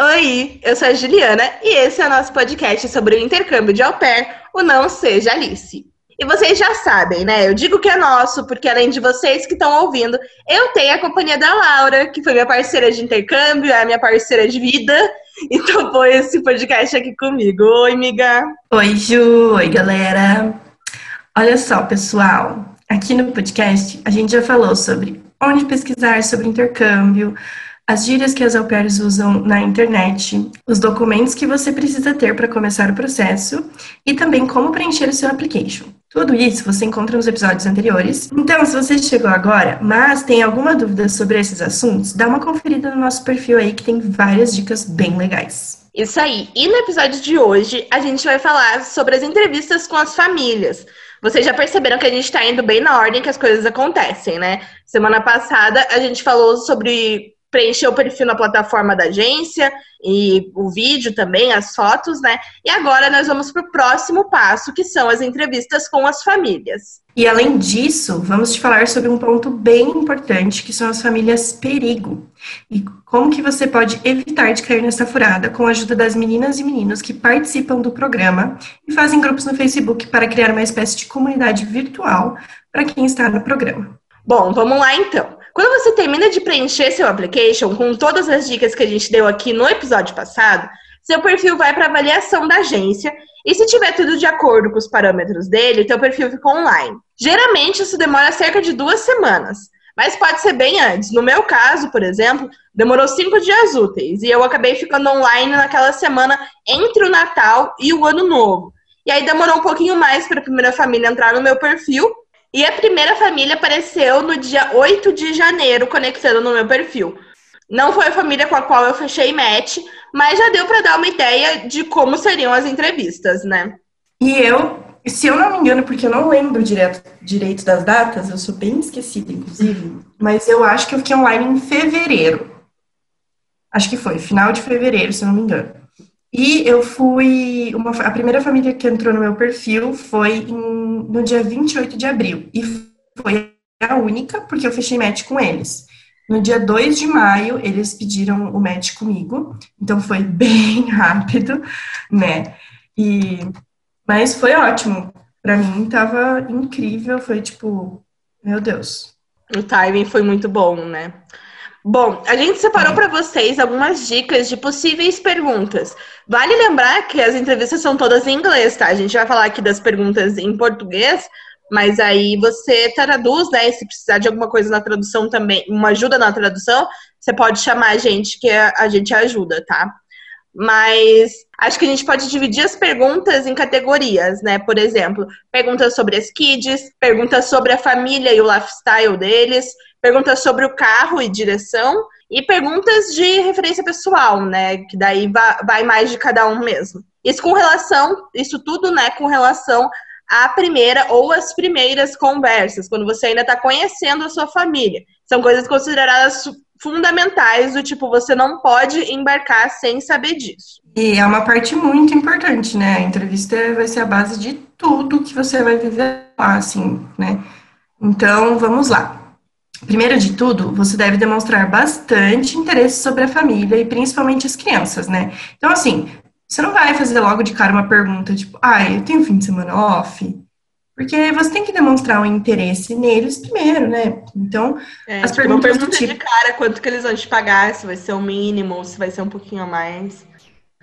Oi, eu sou a Juliana e esse é o nosso podcast sobre o intercâmbio de au pair, o Não Seja Alice. E vocês já sabem, né? Eu digo que é nosso, porque além de vocês que estão ouvindo, eu tenho a companhia da Laura, que foi minha parceira de intercâmbio, é a minha parceira de vida, e topou esse podcast aqui comigo. Oi, amiga. Oi, Ju. Oi, galera. Olha só, pessoal. Aqui no podcast, a gente já falou sobre onde pesquisar sobre intercâmbio, as gírias que as au pairs usam na internet, os documentos que você precisa ter para começar o processo e também como preencher o seu application. Tudo isso você encontra nos episódios anteriores. Então, se você chegou agora, mas tem alguma dúvida sobre esses assuntos, dá uma conferida no nosso perfil aí que tem várias dicas bem legais. Isso aí. E no episódio de hoje, a gente vai falar sobre as entrevistas com as famílias. Vocês já perceberam que a gente está indo bem na ordem que as coisas acontecem, né? Semana passada a gente falou sobre preencher o perfil na plataforma da agência e o vídeo também, as fotos, né? E agora nós vamos para o próximo passo, que são as entrevistas com as famílias. E além disso, vamos te falar sobre um ponto bem importante, que são as famílias perigo. E como que você pode evitar de cair nessa furada com a ajuda das meninas e meninos que participam do programa e fazem grupos no Facebook para criar uma espécie de comunidade virtual para quem está no programa. Bom, vamos lá então. Quando você termina de preencher seu application com todas as dicas que a gente deu aqui no episódio passado, seu perfil vai para avaliação da agência e se tiver tudo de acordo com os parâmetros dele, teu perfil fica online. Geralmente isso demora cerca de duas semanas, mas pode ser bem antes. No meu caso, por exemplo, demorou cinco dias úteis e eu acabei ficando online naquela semana entre o Natal e o Ano Novo. E aí demorou um pouquinho mais para a primeira família entrar no meu perfil, e a primeira família apareceu no dia 8 de janeiro, conectando no meu perfil. Não foi a família com a qual eu fechei match, mas já deu para dar uma ideia de como seriam as entrevistas, né? E eu, se eu não me engano, porque eu não lembro direto, direito das datas, eu sou bem esquecida, inclusive, mas eu acho que eu fiquei online em fevereiro. Acho que foi, final de fevereiro, se eu não me engano. E eu fui. Uma, a primeira família que entrou no meu perfil foi em, no dia 28 de abril. E foi a única, porque eu fechei match com eles. No dia 2 de maio, eles pediram o match comigo. Então foi bem rápido, né? E, mas foi ótimo. Para mim tava incrível. Foi tipo, meu Deus. O timing foi muito bom, né? Bom, a gente separou para vocês algumas dicas de possíveis perguntas. Vale lembrar que as entrevistas são todas em inglês, tá? A gente vai falar aqui das perguntas em português, mas aí você traduz, né? E se precisar de alguma coisa na tradução também, uma ajuda na tradução, você pode chamar a gente que a gente ajuda, tá? Mas acho que a gente pode dividir as perguntas em categorias, né? Por exemplo, perguntas sobre as kids, perguntas sobre a família e o lifestyle deles, perguntas sobre o carro e direção e perguntas de referência pessoal, né? Que daí vai mais de cada um mesmo. Isso com relação, isso tudo, né, com relação à primeira ou as primeiras conversas, quando você ainda está conhecendo a sua família. São coisas consideradas fundamentais, do tipo, você não pode embarcar sem saber disso. E é uma parte muito importante, né? A entrevista vai ser a base de tudo que você vai viver lá, assim, né? Então, vamos lá. Primeiro de tudo, você deve demonstrar bastante interesse sobre a família e principalmente as crianças, né? Então, assim, você não vai fazer logo de cara uma pergunta tipo, ah, eu tenho fim de semana off? Porque você tem que demonstrar um interesse neles primeiro, né? Então, é, as tipo, perguntas não do tipo... de cara quanto que eles vão te pagar, se vai ser o mínimo, ou se vai ser um pouquinho a mais.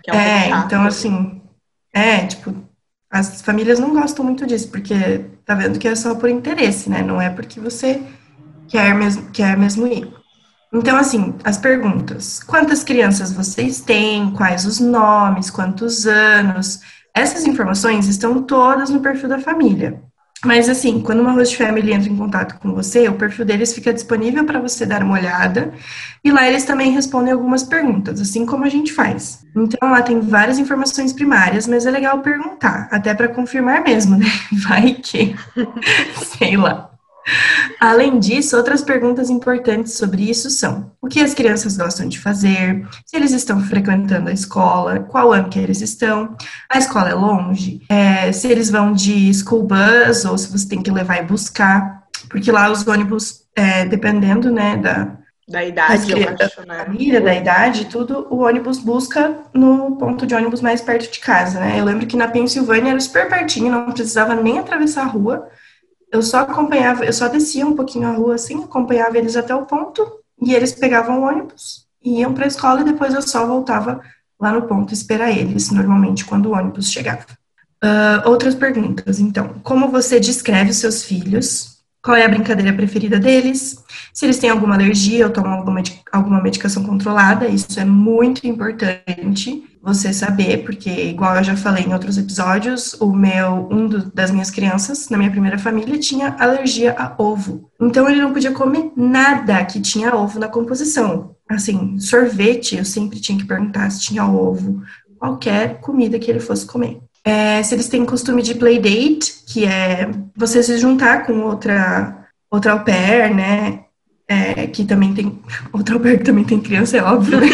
É, um é então, assim, é, tipo, as famílias não gostam muito disso, porque tá vendo que é só por interesse, né? Não é porque você quer mesmo, quer mesmo ir. Então, assim, as perguntas: quantas crianças vocês têm? Quais os nomes? Quantos anos? Essas informações estão todas no perfil da família. Mas, assim, quando uma host family entra em contato com você, o perfil deles fica disponível para você dar uma olhada. E lá eles também respondem algumas perguntas, assim como a gente faz. Então, lá tem várias informações primárias, mas é legal perguntar, até para confirmar mesmo, né? Vai que. Sei lá. Além disso, outras perguntas importantes sobre isso são: o que as crianças gostam de fazer, se eles estão frequentando a escola, qual ano que eles estão, a escola é longe, é, se eles vão de school bus ou se você tem que levar e buscar, porque lá os ônibus, é, dependendo né, da, Da idade, eu acho, né? Família, da idade, tudo, o ônibus busca no ponto de ônibus mais perto de casa, né? Eu lembro que na Pensilvânia era super pertinho, não precisava nem atravessar a rua. Eu só acompanhava, eu só descia um pouquinho a rua assim, acompanhava eles até o ponto, e eles pegavam o ônibus, iam para a escola e depois eu só voltava lá no ponto esperar eles, normalmente quando o ônibus chegava. Uh, outras perguntas, então. Como você descreve os seus filhos? Qual é a brincadeira preferida deles? Se eles têm alguma alergia ou tomam alguma, alguma medicação controlada, isso é muito importante você saber, porque, igual eu já falei em outros episódios, o meu, um do, das minhas crianças, na minha primeira família, tinha alergia a ovo. Então, ele não podia comer nada que tinha ovo na composição. Assim, sorvete, eu sempre tinha que perguntar se tinha ovo, qualquer comida que ele fosse comer. É, se eles têm costume de playdate, que é você se juntar com outra, outra au pair, né? É, que também tem. Outra au pair que também tem criança, é óbvio. Né?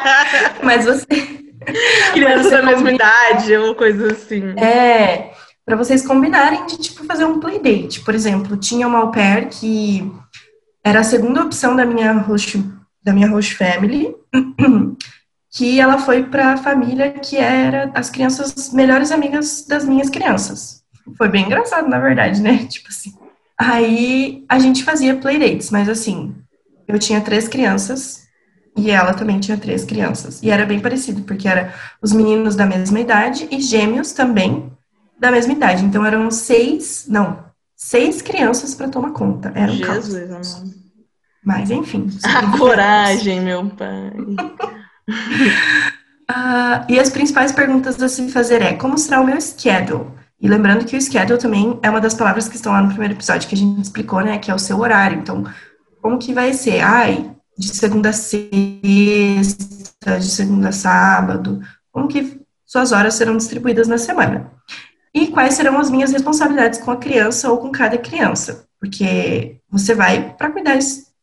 Mas você. Criança da mesma idade, ou coisa assim. É, para vocês combinarem de, tipo, fazer um playdate. Por exemplo, tinha uma au pair que era a segunda opção da minha host, da minha host family que ela foi para a família que era as crianças melhores amigas das minhas crianças. Foi bem engraçado, na verdade, né? Tipo assim. Aí a gente fazia playdates, mas assim, eu tinha três crianças e ela também tinha três crianças. E era bem parecido, porque era os meninos da mesma idade e gêmeos também da mesma idade. Então eram seis, não, seis crianças para tomar conta. Era um Jesus, caos. Amor. Mas enfim. A coragem, meu pai. Uh, e as principais perguntas a se fazer é como será o meu schedule? E lembrando que o schedule também é uma das palavras que estão lá no primeiro episódio que a gente explicou, né? Que é o seu horário. Então, como que vai ser? Ai, de segunda a sexta, de segunda a sábado. Como que suas horas serão distribuídas na semana? E quais serão as minhas responsabilidades com a criança ou com cada criança? Porque você vai para cuidar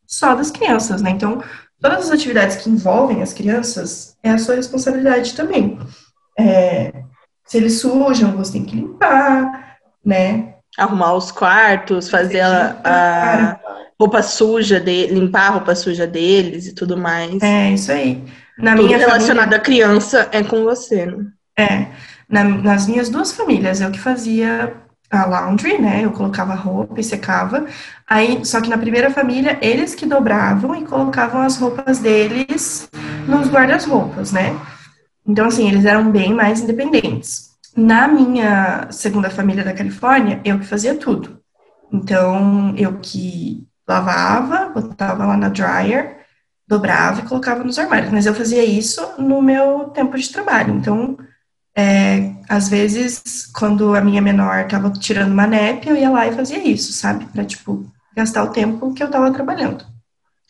só das crianças, né? Então, todas as atividades que envolvem as crianças é a sua responsabilidade também. É, se eles sujam, você tem que limpar, né? Arrumar os quartos, fazer a, a roupa suja, de, limpar a roupa suja deles e tudo mais. É, isso aí. Na tudo minha relacionado família, à criança é com você, né? É. Na, nas minhas duas famílias, eu que fazia a laundry, né? Eu colocava roupa e secava. Aí, só que na primeira família, eles que dobravam e colocavam as roupas deles nos guarda-roupas, né? Então, assim, eles eram bem mais independentes. Na minha segunda família da Califórnia, eu que fazia tudo. Então, eu que lavava, botava lá na dryer, dobrava e colocava nos armários. Mas eu fazia isso no meu tempo de trabalho. Então, é, às vezes, quando a minha menor estava tirando uma nep, eu ia lá e fazia isso, sabe? Para, tipo, gastar o tempo que eu estava trabalhando.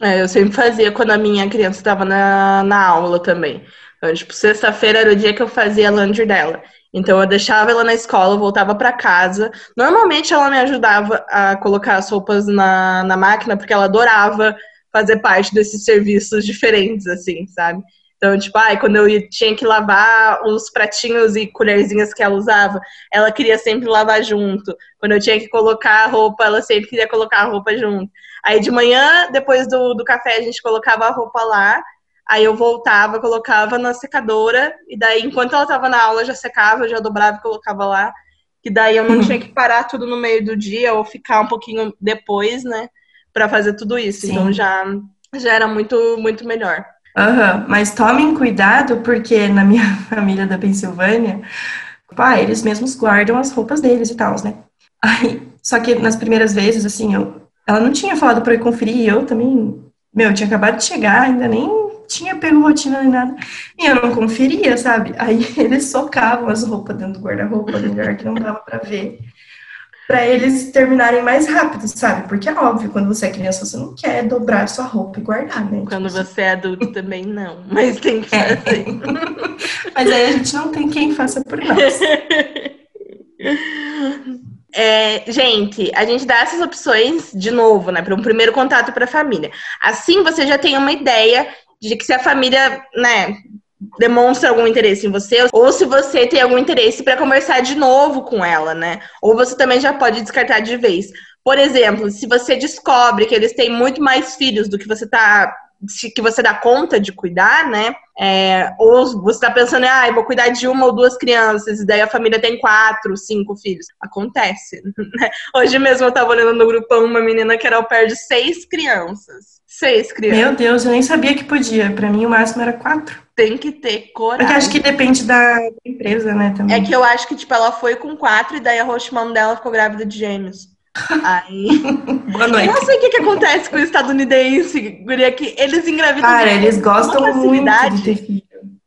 É, eu sempre fazia quando a minha criança estava na, na aula também. Então, tipo, sexta-feira era o dia que eu fazia a laundry dela. Então, eu deixava ela na escola, voltava para casa. Normalmente, ela me ajudava a colocar as roupas na, na máquina, porque ela adorava fazer parte desses serviços diferentes, assim, sabe? Então, tipo, ai, quando eu tinha que lavar os pratinhos e colherzinhas que ela usava, ela queria sempre lavar junto. Quando eu tinha que colocar a roupa, ela sempre queria colocar a roupa junto. Aí de manhã, depois do, do café, a gente colocava a roupa lá. Aí eu voltava, colocava na secadora, e daí, enquanto ela tava na aula, já secava, já dobrava e colocava lá. Que daí eu não tinha que parar tudo no meio do dia ou ficar um pouquinho depois, né, para fazer tudo isso. Sim. Então já, já era muito, muito melhor. Uhum. Mas tomem cuidado, porque na minha família da Pensilvânia, pá, eles mesmos guardam as roupas deles e tal, né? Aí, só que nas primeiras vezes, assim, eu, ela não tinha falado para eu conferir, e eu também, meu, eu tinha acabado de chegar, ainda nem tinha pego rotina nem nada, e eu não conferia, sabe? Aí eles socavam as roupas dentro do guarda-roupa, no lugar que não dava para ver para eles terminarem mais rápido, sabe? Porque é óbvio, quando você é criança, você não quer dobrar sua roupa e guardar, né? Quando tipo, você é adulto também não, mas tem que é. fazer. mas aí a gente não tem quem faça por nós. É, gente, a gente dá essas opções de novo, né, para um primeiro contato para a família. Assim você já tem uma ideia de que se a família, né, demonstra algum interesse em você, ou se você tem algum interesse para conversar de novo com ela, né? Ou você também já pode descartar de vez. Por exemplo, se você descobre que eles têm muito mais filhos do que você tá que você dá conta de cuidar, né? É, ou você está pensando, ah, eu vou cuidar de uma ou duas crianças, e daí a família tem quatro, cinco filhos. Acontece. Né? Hoje mesmo eu estava olhando no grupão uma menina que era ao pé de seis crianças. Seis crianças. Meu Deus, eu nem sabia que podia. Para mim o máximo era quatro. Tem que ter coragem. Porque acho que depende da empresa, né? Também. É que eu acho que, tipo, ela foi com quatro e daí a mom dela ficou grávida de gêmeos. Aí. Boa noite. Eu não sei o que, que acontece com o estadunidense, guria, que eles engravidam. Cara, eles gostam muito de ter filho.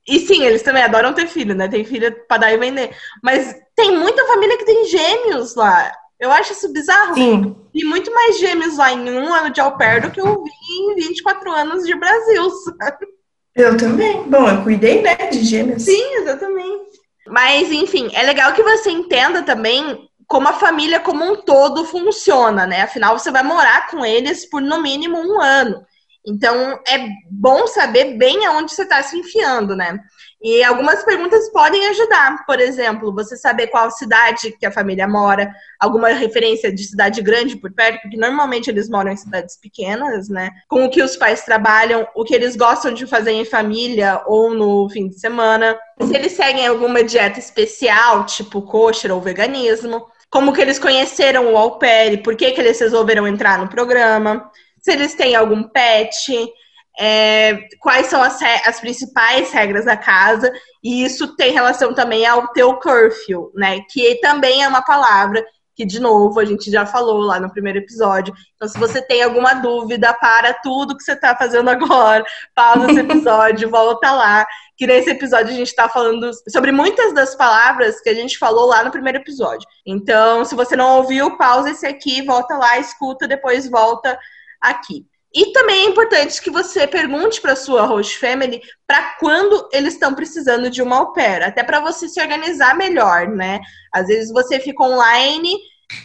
E sim, eles também adoram ter filho, né? Tem filho pra dar e vender. Mas tem muita família que tem gêmeos lá. Eu acho isso bizarro. Sim. E muito mais gêmeos lá em um ano de au pair do que eu vi em 24 anos de Brasil, sabe? Eu também. Bom, eu cuidei, né, de gêmeos. Sim, exatamente. Mas, enfim, é legal que você entenda também como a família como um todo funciona, né? Afinal, você vai morar com eles por no mínimo um ano. Então, é bom saber bem aonde você está se enfiando, né? E algumas perguntas podem ajudar. Por exemplo, você saber qual cidade que a família mora, alguma referência de cidade grande por perto, porque normalmente eles moram em cidades pequenas, né? Com o que os pais trabalham, o que eles gostam de fazer em família ou no fim de semana. Se eles seguem alguma dieta especial, tipo kosher ou veganismo como que eles conheceram o pair, por que, que eles resolveram entrar no programa, se eles têm algum pet, é, quais são as, as, principais regras da casa, e isso tem relação também ao teu curfew, né? Que também é uma palavra que, de novo, a gente já falou lá no primeiro episódio. Então, se você tem alguma dúvida, para tudo que você está fazendo agora, pausa esse episódio, volta lá, que nesse episódio a gente está falando sobre muitas das palavras que a gente falou lá no primeiro episódio. Então, se você não ouviu, pausa esse aqui, volta lá, escuta, depois volta aqui. E também é importante que você pergunte para sua host family para quando eles estão precisando de uma au pair, até para você se organizar melhor, né? Às vezes você fica online,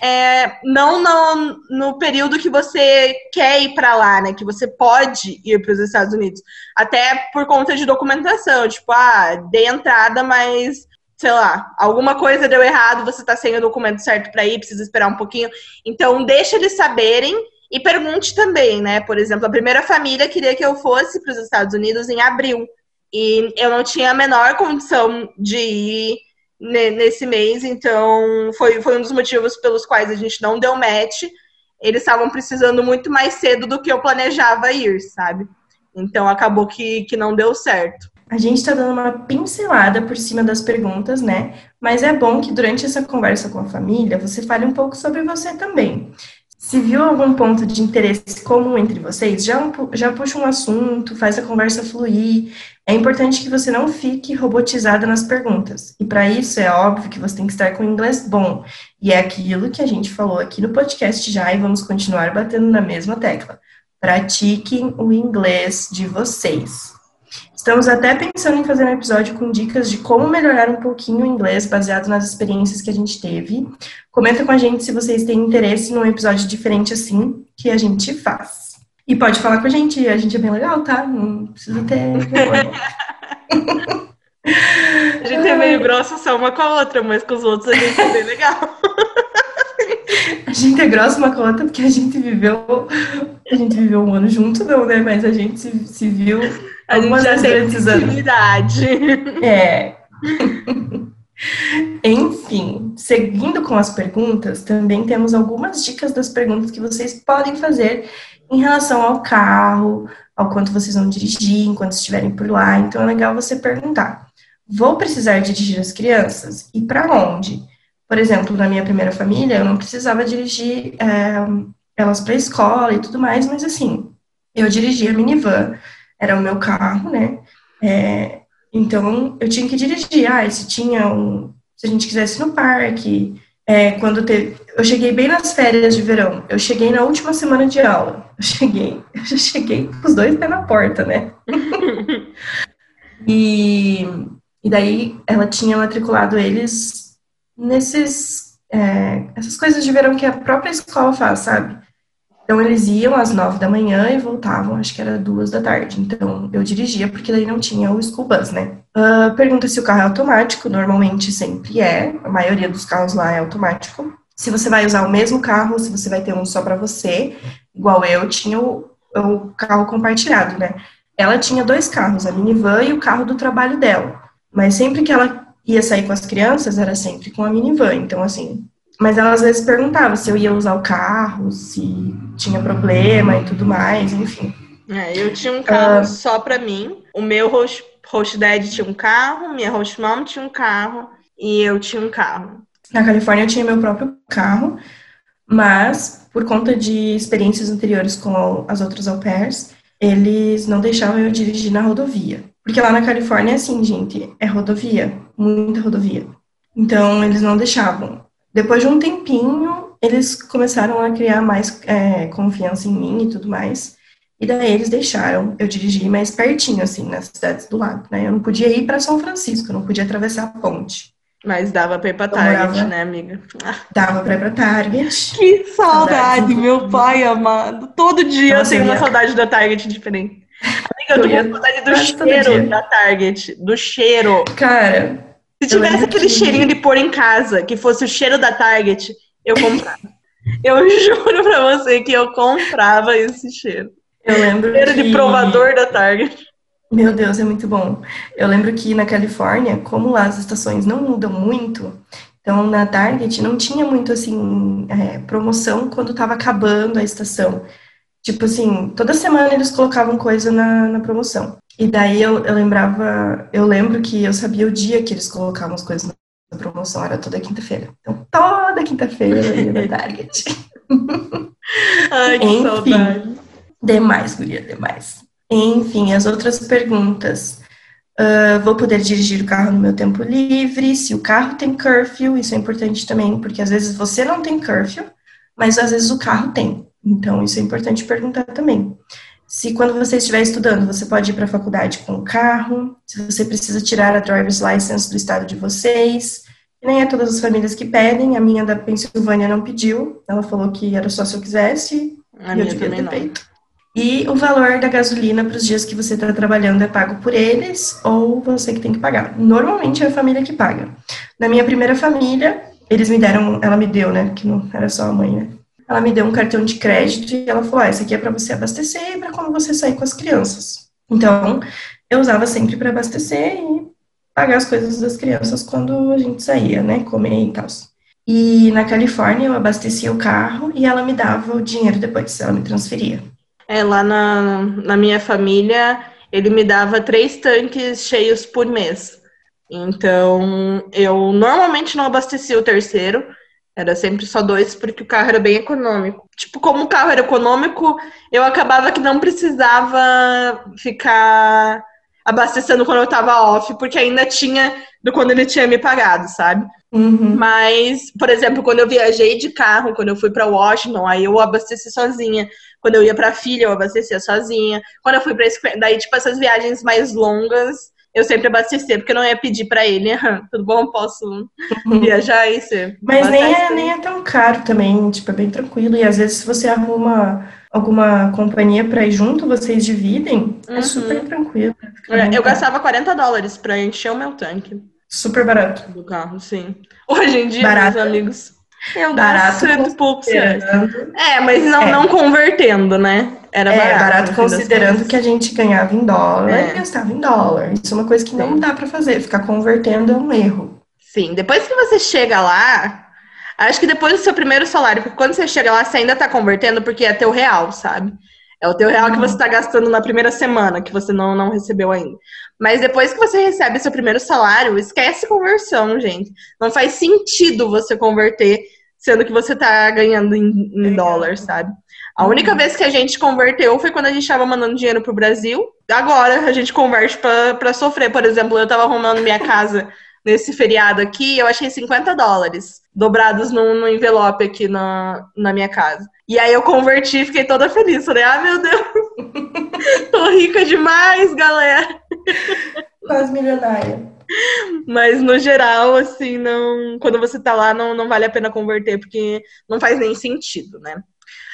é, não no, no período que você quer ir para lá, né? Que você pode ir para os Estados Unidos, até por conta de documentação, tipo, ah, dei entrada, mas sei lá, alguma coisa deu errado, você está sem o documento certo para ir, precisa esperar um pouquinho. Então, deixa eles saberem e pergunte também, né? Por exemplo, a primeira família queria que eu fosse para os Estados Unidos em abril. E eu não tinha a menor condição de ir nesse mês, então foi, foi um dos motivos pelos quais a gente não deu match. Eles estavam precisando muito mais cedo do que eu planejava ir, sabe? Então acabou que, que não deu certo. A gente está dando uma pincelada por cima das perguntas, né? Mas é bom que durante essa conversa com a família você fale um pouco sobre você também. Se viu algum ponto de interesse comum entre vocês, já, já puxa um assunto, faz a conversa fluir. É importante que você não fique robotizada nas perguntas. E para isso é óbvio que você tem que estar com inglês bom. E é aquilo que a gente falou aqui no podcast já e vamos continuar batendo na mesma tecla. Pratiquem o inglês de vocês. Estamos até pensando em fazer um episódio com dicas de como melhorar um pouquinho o inglês baseado nas experiências que a gente teve. Comenta com a gente se vocês têm interesse num episódio diferente assim que a gente faz. E pode falar com a gente, a gente é bem legal, tá? Não precisa ter. a gente é meio grossa só uma com a outra, mas com os outros a gente é bem legal. A gente é grossa uma com a outra porque a gente viveu. A gente viveu um ano junto, não, né? Mas a gente se, se viu a gente já tem intimidade. É. Enfim, seguindo com as perguntas, também temos algumas dicas das perguntas que vocês podem fazer em relação ao carro, ao quanto vocês vão dirigir enquanto estiverem por lá. Então é legal você perguntar: vou precisar dirigir as crianças? E para onde? Por exemplo, na minha primeira família, eu não precisava dirigir é, elas para a escola e tudo mais, mas assim, eu dirigia a minivan era o meu carro, né? É, então eu tinha que dirigir. Ah, se tinha um. Se a gente quisesse no parque. É, quando teve. Eu cheguei bem nas férias de verão. Eu cheguei na última semana de aula. Eu cheguei. Eu já cheguei com os dois pés na porta, né? e, e daí ela tinha matriculado eles nesses. É, essas coisas de verão que a própria escola faz, sabe? Então eles iam às nove da manhã e voltavam, acho que era duas da tarde. Então eu dirigia porque daí não tinha o school bus, né? Uh, pergunta se o carro é automático, normalmente sempre é. A maioria dos carros lá é automático. se você vai usar o mesmo carro, se você vai ter um só para você, igual eu tinha o, o carro compartilhado, né? Ela tinha dois carros, a minivan e o carro do trabalho dela. Mas sempre que ela ia sair com as crianças, era sempre com a minivan. Então, assim, mas ela às vezes perguntava se eu ia usar o carro, se tinha problema e tudo mais, enfim. É, eu tinha um carro uh, só para mim. O meu host, host dad tinha um carro, minha host mom tinha um carro e eu tinha um carro. Na Califórnia eu tinha meu próprio carro, mas por conta de experiências anteriores com as outras au pairs, eles não deixavam eu dirigir na rodovia. Porque lá na Califórnia é assim, gente, é rodovia, muita rodovia. Então eles não deixavam. Depois de um tempinho, eles começaram a criar mais é, confiança em mim e tudo mais. E daí eles deixaram eu dirigir mais pertinho, assim, nas cidades do lado, né? Eu não podia ir para São Francisco, eu não podia atravessar a ponte. Mas dava pra ir pra Target, morava... né, amiga? Dava pra ir pra Target. Que saudade, meu pai amado. Todo dia Nossa, eu tenho uma saudade da Target diferente. Amiga, eu, eu tô com saudade do cheiro da Target. Do cheiro. Cara, se tivesse aquele que... cheirinho de pôr em casa, que fosse o cheiro da Target, eu comprava. eu juro pra você que eu comprava esse cheiro. Eu lembro cheiro que... de provador da Target. Meu Deus, é muito bom. Eu lembro que na Califórnia, como lá as estações não mudam muito, então na Target não tinha muito assim é, promoção quando estava acabando a estação. Tipo assim, toda semana eles colocavam coisa na, na promoção. E daí eu, eu lembrava, eu lembro que eu sabia o dia que eles colocavam as coisas na promoção, era toda quinta-feira. Então, toda quinta-feira eu ia na Target. Ai, que Enfim, saudade. Demais, guria, demais. Enfim, as outras perguntas. Uh, vou poder dirigir o carro no meu tempo livre? Se o carro tem curfew, isso é importante também, porque às vezes você não tem curfew, mas às vezes o carro tem. Então, isso é importante perguntar também. Se quando você estiver estudando, você pode ir para a faculdade com o carro, se você precisa tirar a driver's license do estado de vocês, nem é todas as famílias que pedem, a minha da Pensilvânia não pediu, ela falou que era só se eu quisesse, a e eu devia ter não. feito. E o valor da gasolina para os dias que você está trabalhando é pago por eles ou você que tem que pagar. Normalmente é a família que paga. Na minha primeira família, eles me deram, ela me deu, né? Que não era só a mãe, né? Ela me deu um cartão de crédito e ela falou: ah, aqui é para você abastecer e para quando você sair com as crianças. Então, eu usava sempre para abastecer e pagar as coisas das crianças quando a gente saía, né? Comer e tal. E na Califórnia eu abastecia o carro e ela me dava o dinheiro depois, ela me transferia. É, lá na, na minha família, ele me dava três tanques cheios por mês. Então, eu normalmente não abastecia o terceiro, era sempre só dois, porque o carro era bem econômico. Tipo, como o carro era econômico, eu acabava que não precisava ficar abastecendo quando eu tava off, porque ainda tinha do quando ele tinha me pagado, sabe? Uhum. Mas, por exemplo, quando eu viajei de carro, quando eu fui para Washington, aí eu abasteci sozinha. Quando eu ia para filha, eu abastecia sozinha. Quando eu fui para daí tipo essas viagens mais longas, eu sempre abastecer, porque eu não ia pedir para ele, tudo bom, posso uhum. viajar e ser. Mas nem é, nem é tão caro também, tipo, é bem tranquilo. E às vezes se você arruma alguma companhia para ir junto, vocês dividem, é uhum. é super tranquilo. É, eu gastava 40 dólares para encher o meu tanque. Super barato. Do carro, sim. Hoje em dia, barato. meus amigos, eu barato gasto pouco É, mas não, é. não convertendo, né? Era barato. É, barato considerando que a gente ganhava em dólar é. e gastava em dólar. Isso é uma coisa que não dá para fazer. Ficar convertendo é um erro. Sim, depois que você chega lá, acho que depois do seu primeiro salário, porque quando você chega lá, você ainda tá convertendo porque é teu real, sabe? É o teu real que você está gastando na primeira semana, que você não, não recebeu ainda. Mas depois que você recebe seu primeiro salário, esquece conversão, gente. Não faz sentido você converter, sendo que você está ganhando em, em dólar, sabe? A única vez que a gente converteu foi quando a gente estava mandando dinheiro pro Brasil. Agora a gente converte para sofrer. Por exemplo, eu estava arrumando minha casa nesse feriado aqui, eu achei 50 dólares dobrados no envelope aqui na, na minha casa. E aí eu converti e fiquei toda feliz. Falei, ah, meu Deus, tô rica demais, galera. Quase milionária. Mas no geral, assim, não. Quando você tá lá, não, não vale a pena converter, porque não faz nem sentido, né?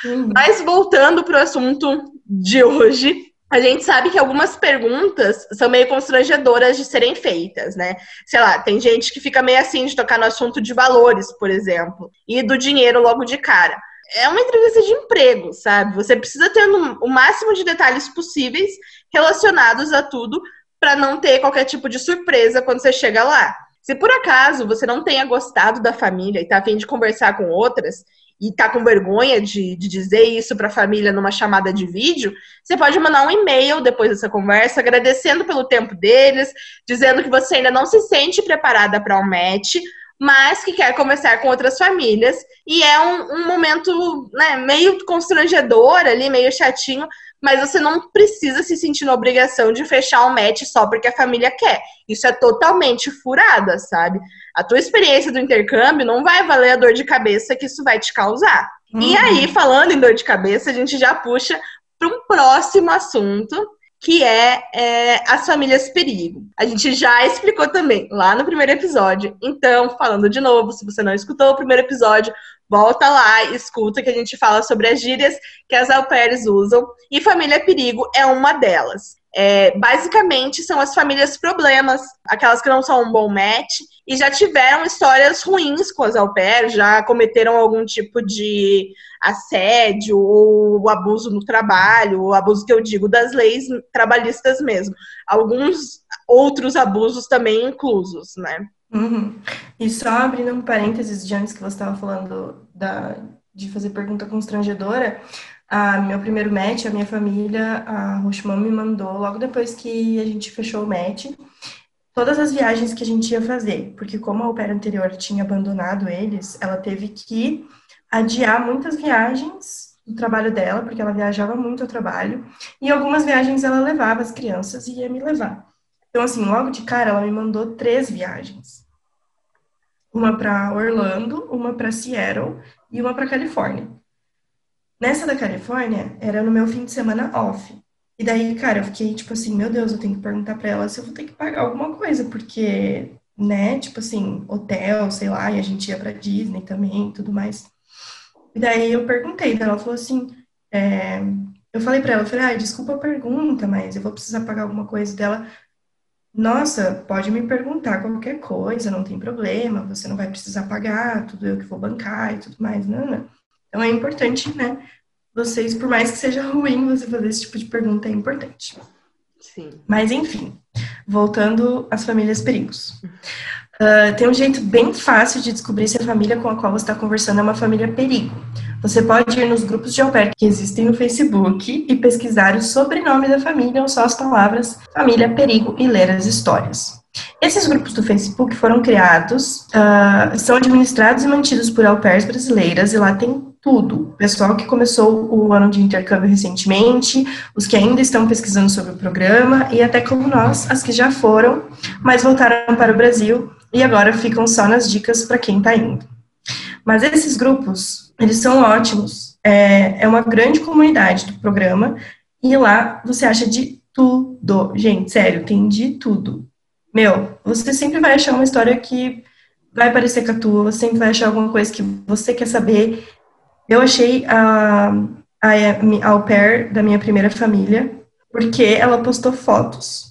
Uhum. Mas voltando pro assunto de hoje, a gente sabe que algumas perguntas são meio constrangedoras de serem feitas, né? Sei lá, tem gente que fica meio assim de tocar no assunto de valores, por exemplo, e do dinheiro logo de cara. É uma entrevista de emprego, sabe? Você precisa ter o máximo de detalhes possíveis relacionados a tudo para não ter qualquer tipo de surpresa quando você chega lá. Se por acaso você não tenha gostado da família e tá a fim de conversar com outras, e tá com vergonha de, de dizer isso para a família numa chamada de vídeo, você pode mandar um e-mail depois dessa conversa, agradecendo pelo tempo deles, dizendo que você ainda não se sente preparada para um match, mas que quer conversar com outras famílias. E é um, um momento né, meio constrangedor ali, meio chatinho, mas você não precisa se sentir na obrigação de fechar um match só porque a família quer. Isso é totalmente furada, sabe? A tua experiência do intercâmbio não vai valer a dor de cabeça que isso vai te causar. Uhum. E aí, falando em dor de cabeça, a gente já puxa para um próximo assunto, que é, é, as famílias perigo. A gente já explicou também lá no primeiro episódio. Então, falando de novo, se você não escutou o primeiro episódio, volta lá, escuta que a gente fala sobre as gírias que as pairs usam. E família perigo é uma delas. É, basicamente, são as famílias problemas, aquelas que não são um bom match e já tiveram histórias ruins com as pairs, já cometeram algum tipo de assédio ou abuso no trabalho, o abuso que eu digo das leis trabalhistas mesmo. Alguns outros abusos também inclusos, né? Uhum. E só abrindo um parênteses de antes que você estava falando da, de fazer pergunta constrangedora, a meu primeiro match, a minha família, a Rochemão me mandou logo depois que a gente fechou o match, todas as viagens que a gente ia fazer, porque como a opera anterior tinha abandonado eles, ela teve que adiar muitas viagens do trabalho dela, porque ela viajava muito ao trabalho, e algumas viagens ela levava as crianças e ia me levar. Então, assim, logo de cara, ela me mandou três viagens. Uma para Orlando, uma para Seattle e uma para Califórnia. Nessa da Califórnia, era no meu fim de semana off. E daí, cara, eu fiquei tipo assim, meu Deus, eu tenho que perguntar pra ela se eu vou ter que pagar alguma coisa, porque, né, tipo assim, hotel, sei lá, e a gente ia pra Disney também tudo mais. E daí eu perguntei, daí ela falou assim, é... eu falei pra ela, eu falei, ah, desculpa a pergunta, mas eu vou precisar pagar alguma coisa dela. Nossa, pode me perguntar qualquer coisa, não tem problema, você não vai precisar pagar, tudo eu que vou bancar e tudo mais, não, não. Então é importante, né? Vocês, por mais que seja ruim você fazer esse tipo de pergunta, é importante. Sim. Mas enfim, voltando às famílias perigos. Uh, tem um jeito bem fácil de descobrir se a família com a qual você está conversando é uma família perigo. Você pode ir nos grupos de pair que existem no Facebook e pesquisar o sobrenome da família ou só as palavras família perigo e ler as histórias. Esses grupos do Facebook foram criados, uh, são administrados e mantidos por au brasileiras e lá tem tudo. Pessoal que começou o ano de intercâmbio recentemente, os que ainda estão pesquisando sobre o programa e até como nós, as que já foram, mas voltaram para o Brasil e agora ficam só nas dicas para quem está indo. Mas esses grupos, eles são ótimos. É, é uma grande comunidade do programa e lá você acha de tudo. Gente, sério, tem de tudo. Meu, você sempre vai achar uma história que vai parecer com a tua, você sempre vai achar alguma coisa que você quer saber eu achei a, a, a au pair da minha primeira família, porque ela postou fotos.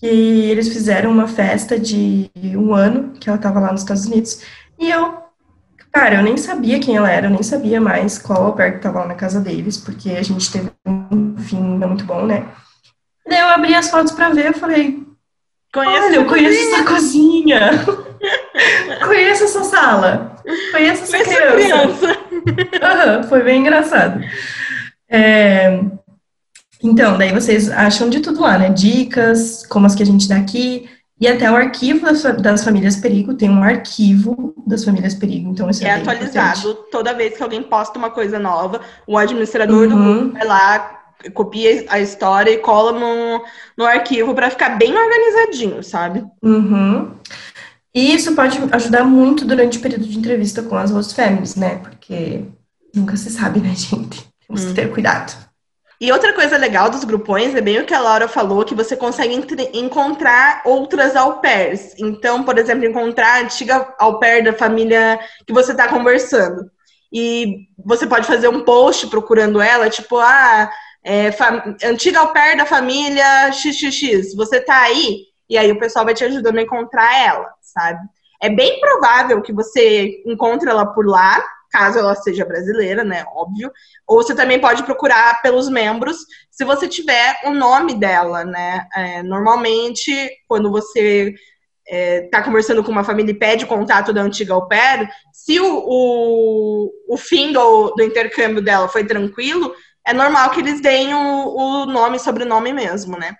Que eles fizeram uma festa de um ano, que ela estava lá nos Estados Unidos, e eu, cara, eu nem sabia quem ela era, eu nem sabia mais qual que estava lá na casa deles, porque a gente teve um fim muito bom, né? E daí eu abri as fotos para ver, eu falei, Conheço Olha, eu conheço essa cozinha. conheço essa sala. Conheço essa criança. criança. Uhum, foi bem engraçado. É, então, daí vocês acham de tudo lá, né? Dicas, como as que a gente dá aqui, e até o arquivo das, famílias perigo, tem um arquivo das famílias perigo, então isso é, é atualizado importante. toda vez que alguém posta uma coisa nova, o administrador uhum. do grupo vai lá, copia a história e cola no, no arquivo para ficar bem organizadinho, sabe? Uhum. E isso pode ajudar muito durante o período de entrevista com as host families, né? Porque nunca se sabe, né, gente? Temos que ter uhum. cuidado. E outra coisa legal dos grupões é bem o que a Laura falou, que você consegue encontrar outras au pairs. Então, por exemplo, encontrar a antiga au pair da família que você está conversando. E você pode fazer um post procurando ela, tipo, ah, é, antiga au pair da família XXX, você tá aí? E aí o pessoal vai te ajudando a encontrar ela, sabe? É bem provável que você encontre ela por lá, caso ela seja brasileira, né? Óbvio. Ou você também pode procurar pelos membros, se você tiver o nome dela, né? É, normalmente, quando você está é, conversando com uma família e pede contato da antiga au pair, se o, o, o fim do, do, intercâmbio dela foi tranquilo, é normal que eles deem o, o nome e sobrenome mesmo, né?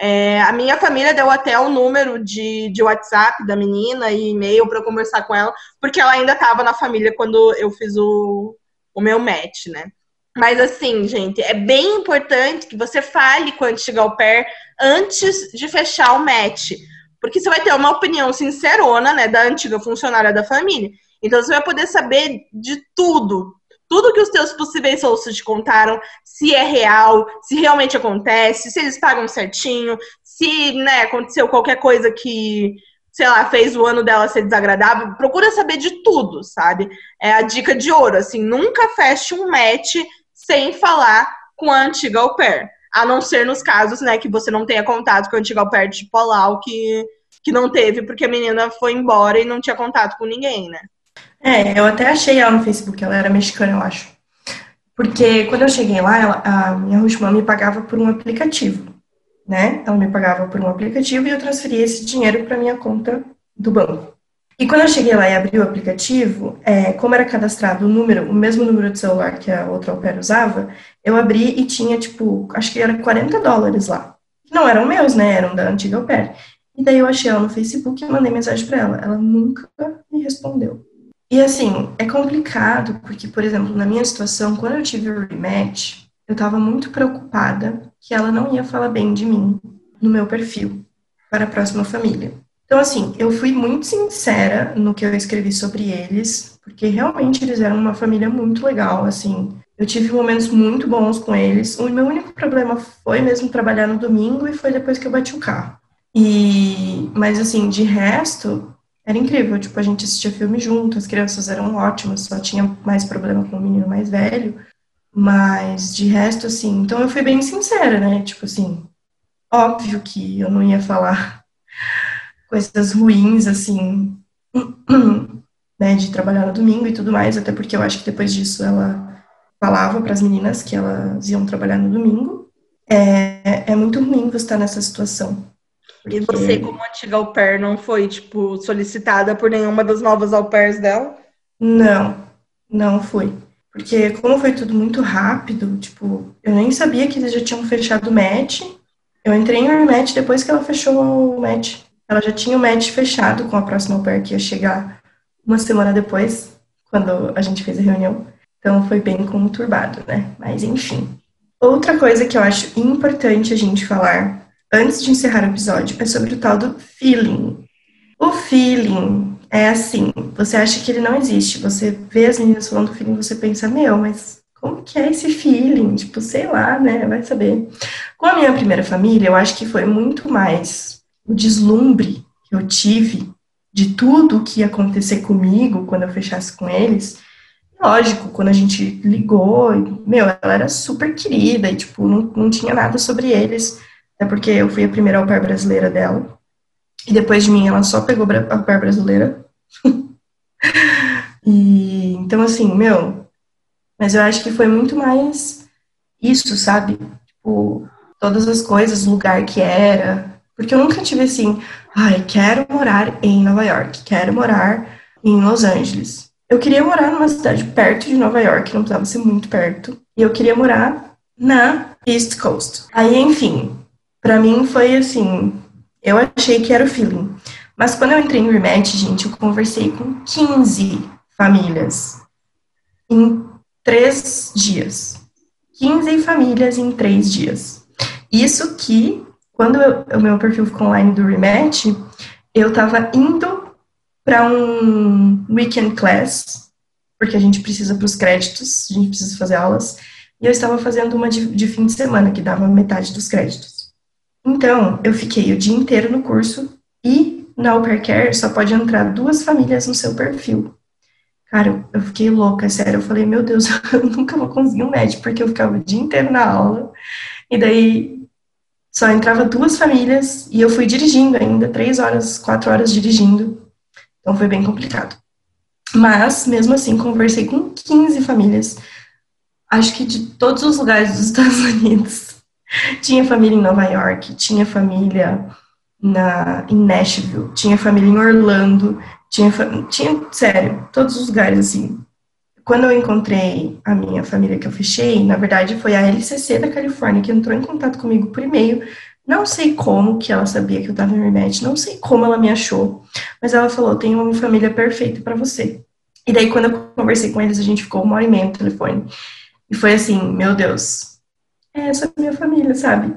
É, a minha família deu até o número de, de WhatsApp da menina e e-mail para conversar com ela, porque ela ainda estava na família quando eu fiz o, o meu match, né? Mas assim, gente, é bem importante que você fale com a antiga au pair antes de fechar o match. Porque você vai ter uma opinião sincerona, né, da antiga funcionária da família. Então você vai poder saber de tudo, tudo que os teus possíveis sócios te contaram, se é real, se realmente acontece, se eles pagam certinho, se, né, aconteceu qualquer coisa que, sei lá, fez o ano dela ser desagradável. Procura saber de tudo, sabe? É a dica de ouro, assim, nunca feche um match sem falar com a antiga au pair. A não ser nos casos, né, que você não tenha contato com o antigo au pair de Polau, que, que não teve porque a menina foi embora e não tinha contato com ninguém, né? É, eu até achei ela no Facebook, ela era mexicana, eu acho. Porque quando eu cheguei lá, ela, a minha Rushman me pagava por um aplicativo, né? Ela me pagava por um aplicativo e eu transferia esse dinheiro para minha conta do banco. E quando eu cheguei lá e abri o aplicativo, é, como era cadastrado o número, o mesmo número de celular que a outra opera usava, eu abri e tinha, tipo, acho que era 40 dólares lá. Não eram meus, né? Eram da antiga opera. E daí eu achei ela no Facebook e mandei mensagem para ela. Ela nunca me respondeu. E assim, é complicado, porque, por exemplo, na minha situação, quando eu tive o rematch, eu estava muito preocupada que ela não ia falar bem de mim no meu perfil para a próxima família. Então, assim, eu fui muito sincera no que eu escrevi sobre eles, porque realmente eles eram uma família muito legal, assim. Eu tive momentos muito bons com eles. O meu único problema foi mesmo trabalhar no domingo e foi depois que eu bati o carro. E, mas assim, de resto, era incrível. Tipo, a gente assistia filme junto, as crianças eram ótimas, só tinha mais problema com o menino mais velho. Mas de resto, assim, então eu fui bem sincera, né? Tipo assim, óbvio que eu não ia falar coisas ruins, assim, né, de trabalhar no domingo e tudo mais, até porque eu acho que depois disso ela falava para as meninas que elas iam trabalhar no domingo. É, é muito ruim você estar nessa situação. Porque... E você, como antiga au pair, não foi, tipo, solicitada por nenhuma das novas au pairs dela? Não, não fui. Porque como foi tudo muito rápido, tipo, eu nem sabia que eles já tinham fechado o match. Eu entrei em rematch depois que ela fechou o match. Ela já tinha o match fechado com a próxima au pair que ia chegar uma semana depois, quando a gente fez a reunião. Então foi bem conturbado, né? Mas enfim. Outra coisa que eu acho importante a gente falar antes de encerrar o episódio é sobre o tal do feeling. O feeling é assim, você acha que ele não existe, você vê as meninas falando do feeling, você pensa, meu, mas como que é esse feeling? Tipo, sei lá, né? Vai saber. Com a minha primeira família, eu acho que foi muito mais o deslumbre que eu tive de tudo que ia acontecer comigo quando eu fechasse com eles. Lógico, quando a gente ligou, meu, ela era super querida e, tipo, não, não tinha nada sobre eles, até porque eu fui a primeira au pair brasileira dela. E depois de mim, ela só pegou a au pair brasileira. e, então, assim, meu, mas eu acho que foi muito mais isso, sabe? Tipo, todas as coisas, lugar que era, porque eu nunca tive assim, ai, quero morar em Nova York, quero morar em Los Angeles. Eu queria morar numa cidade perto de Nova York, não precisava ser muito perto. E eu queria morar na East Coast. Aí, enfim, para mim foi assim, eu achei que era o feeling. Mas quando eu entrei em rematch, gente, eu conversei com 15 famílias em três dias. 15 famílias em três dias. Isso que quando eu, o meu perfil ficou online do Rematch, eu estava indo para um weekend class, porque a gente precisa para os créditos, a gente precisa fazer aulas, e eu estava fazendo uma de, de fim de semana, que dava metade dos créditos. Então, eu fiquei o dia inteiro no curso e na Care só pode entrar duas famílias no seu perfil. Cara, eu fiquei louca, sério. Eu falei, meu Deus, eu nunca vou conseguir um médico, porque eu ficava o dia inteiro na aula. E daí só entrava duas famílias e eu fui dirigindo ainda, três horas, quatro horas dirigindo. Então foi bem complicado. Mas, mesmo assim, conversei com 15 famílias. Acho que de todos os lugares dos Estados Unidos. Tinha família em Nova York, tinha família na, em Nashville, tinha família em Orlando, tinha, tinha, sério, todos os lugares, assim. Quando eu encontrei a minha família que eu fechei, na verdade foi a LCC da Califórnia que entrou em contato comigo por e-mail. Não sei como que ela sabia que eu estava no remédio, não sei como ela me achou, mas ela falou: tem uma família perfeita para você. E daí, quando eu conversei com eles, a gente ficou uma hora e meia no telefone. E foi assim: meu Deus, é essa é minha família, sabe?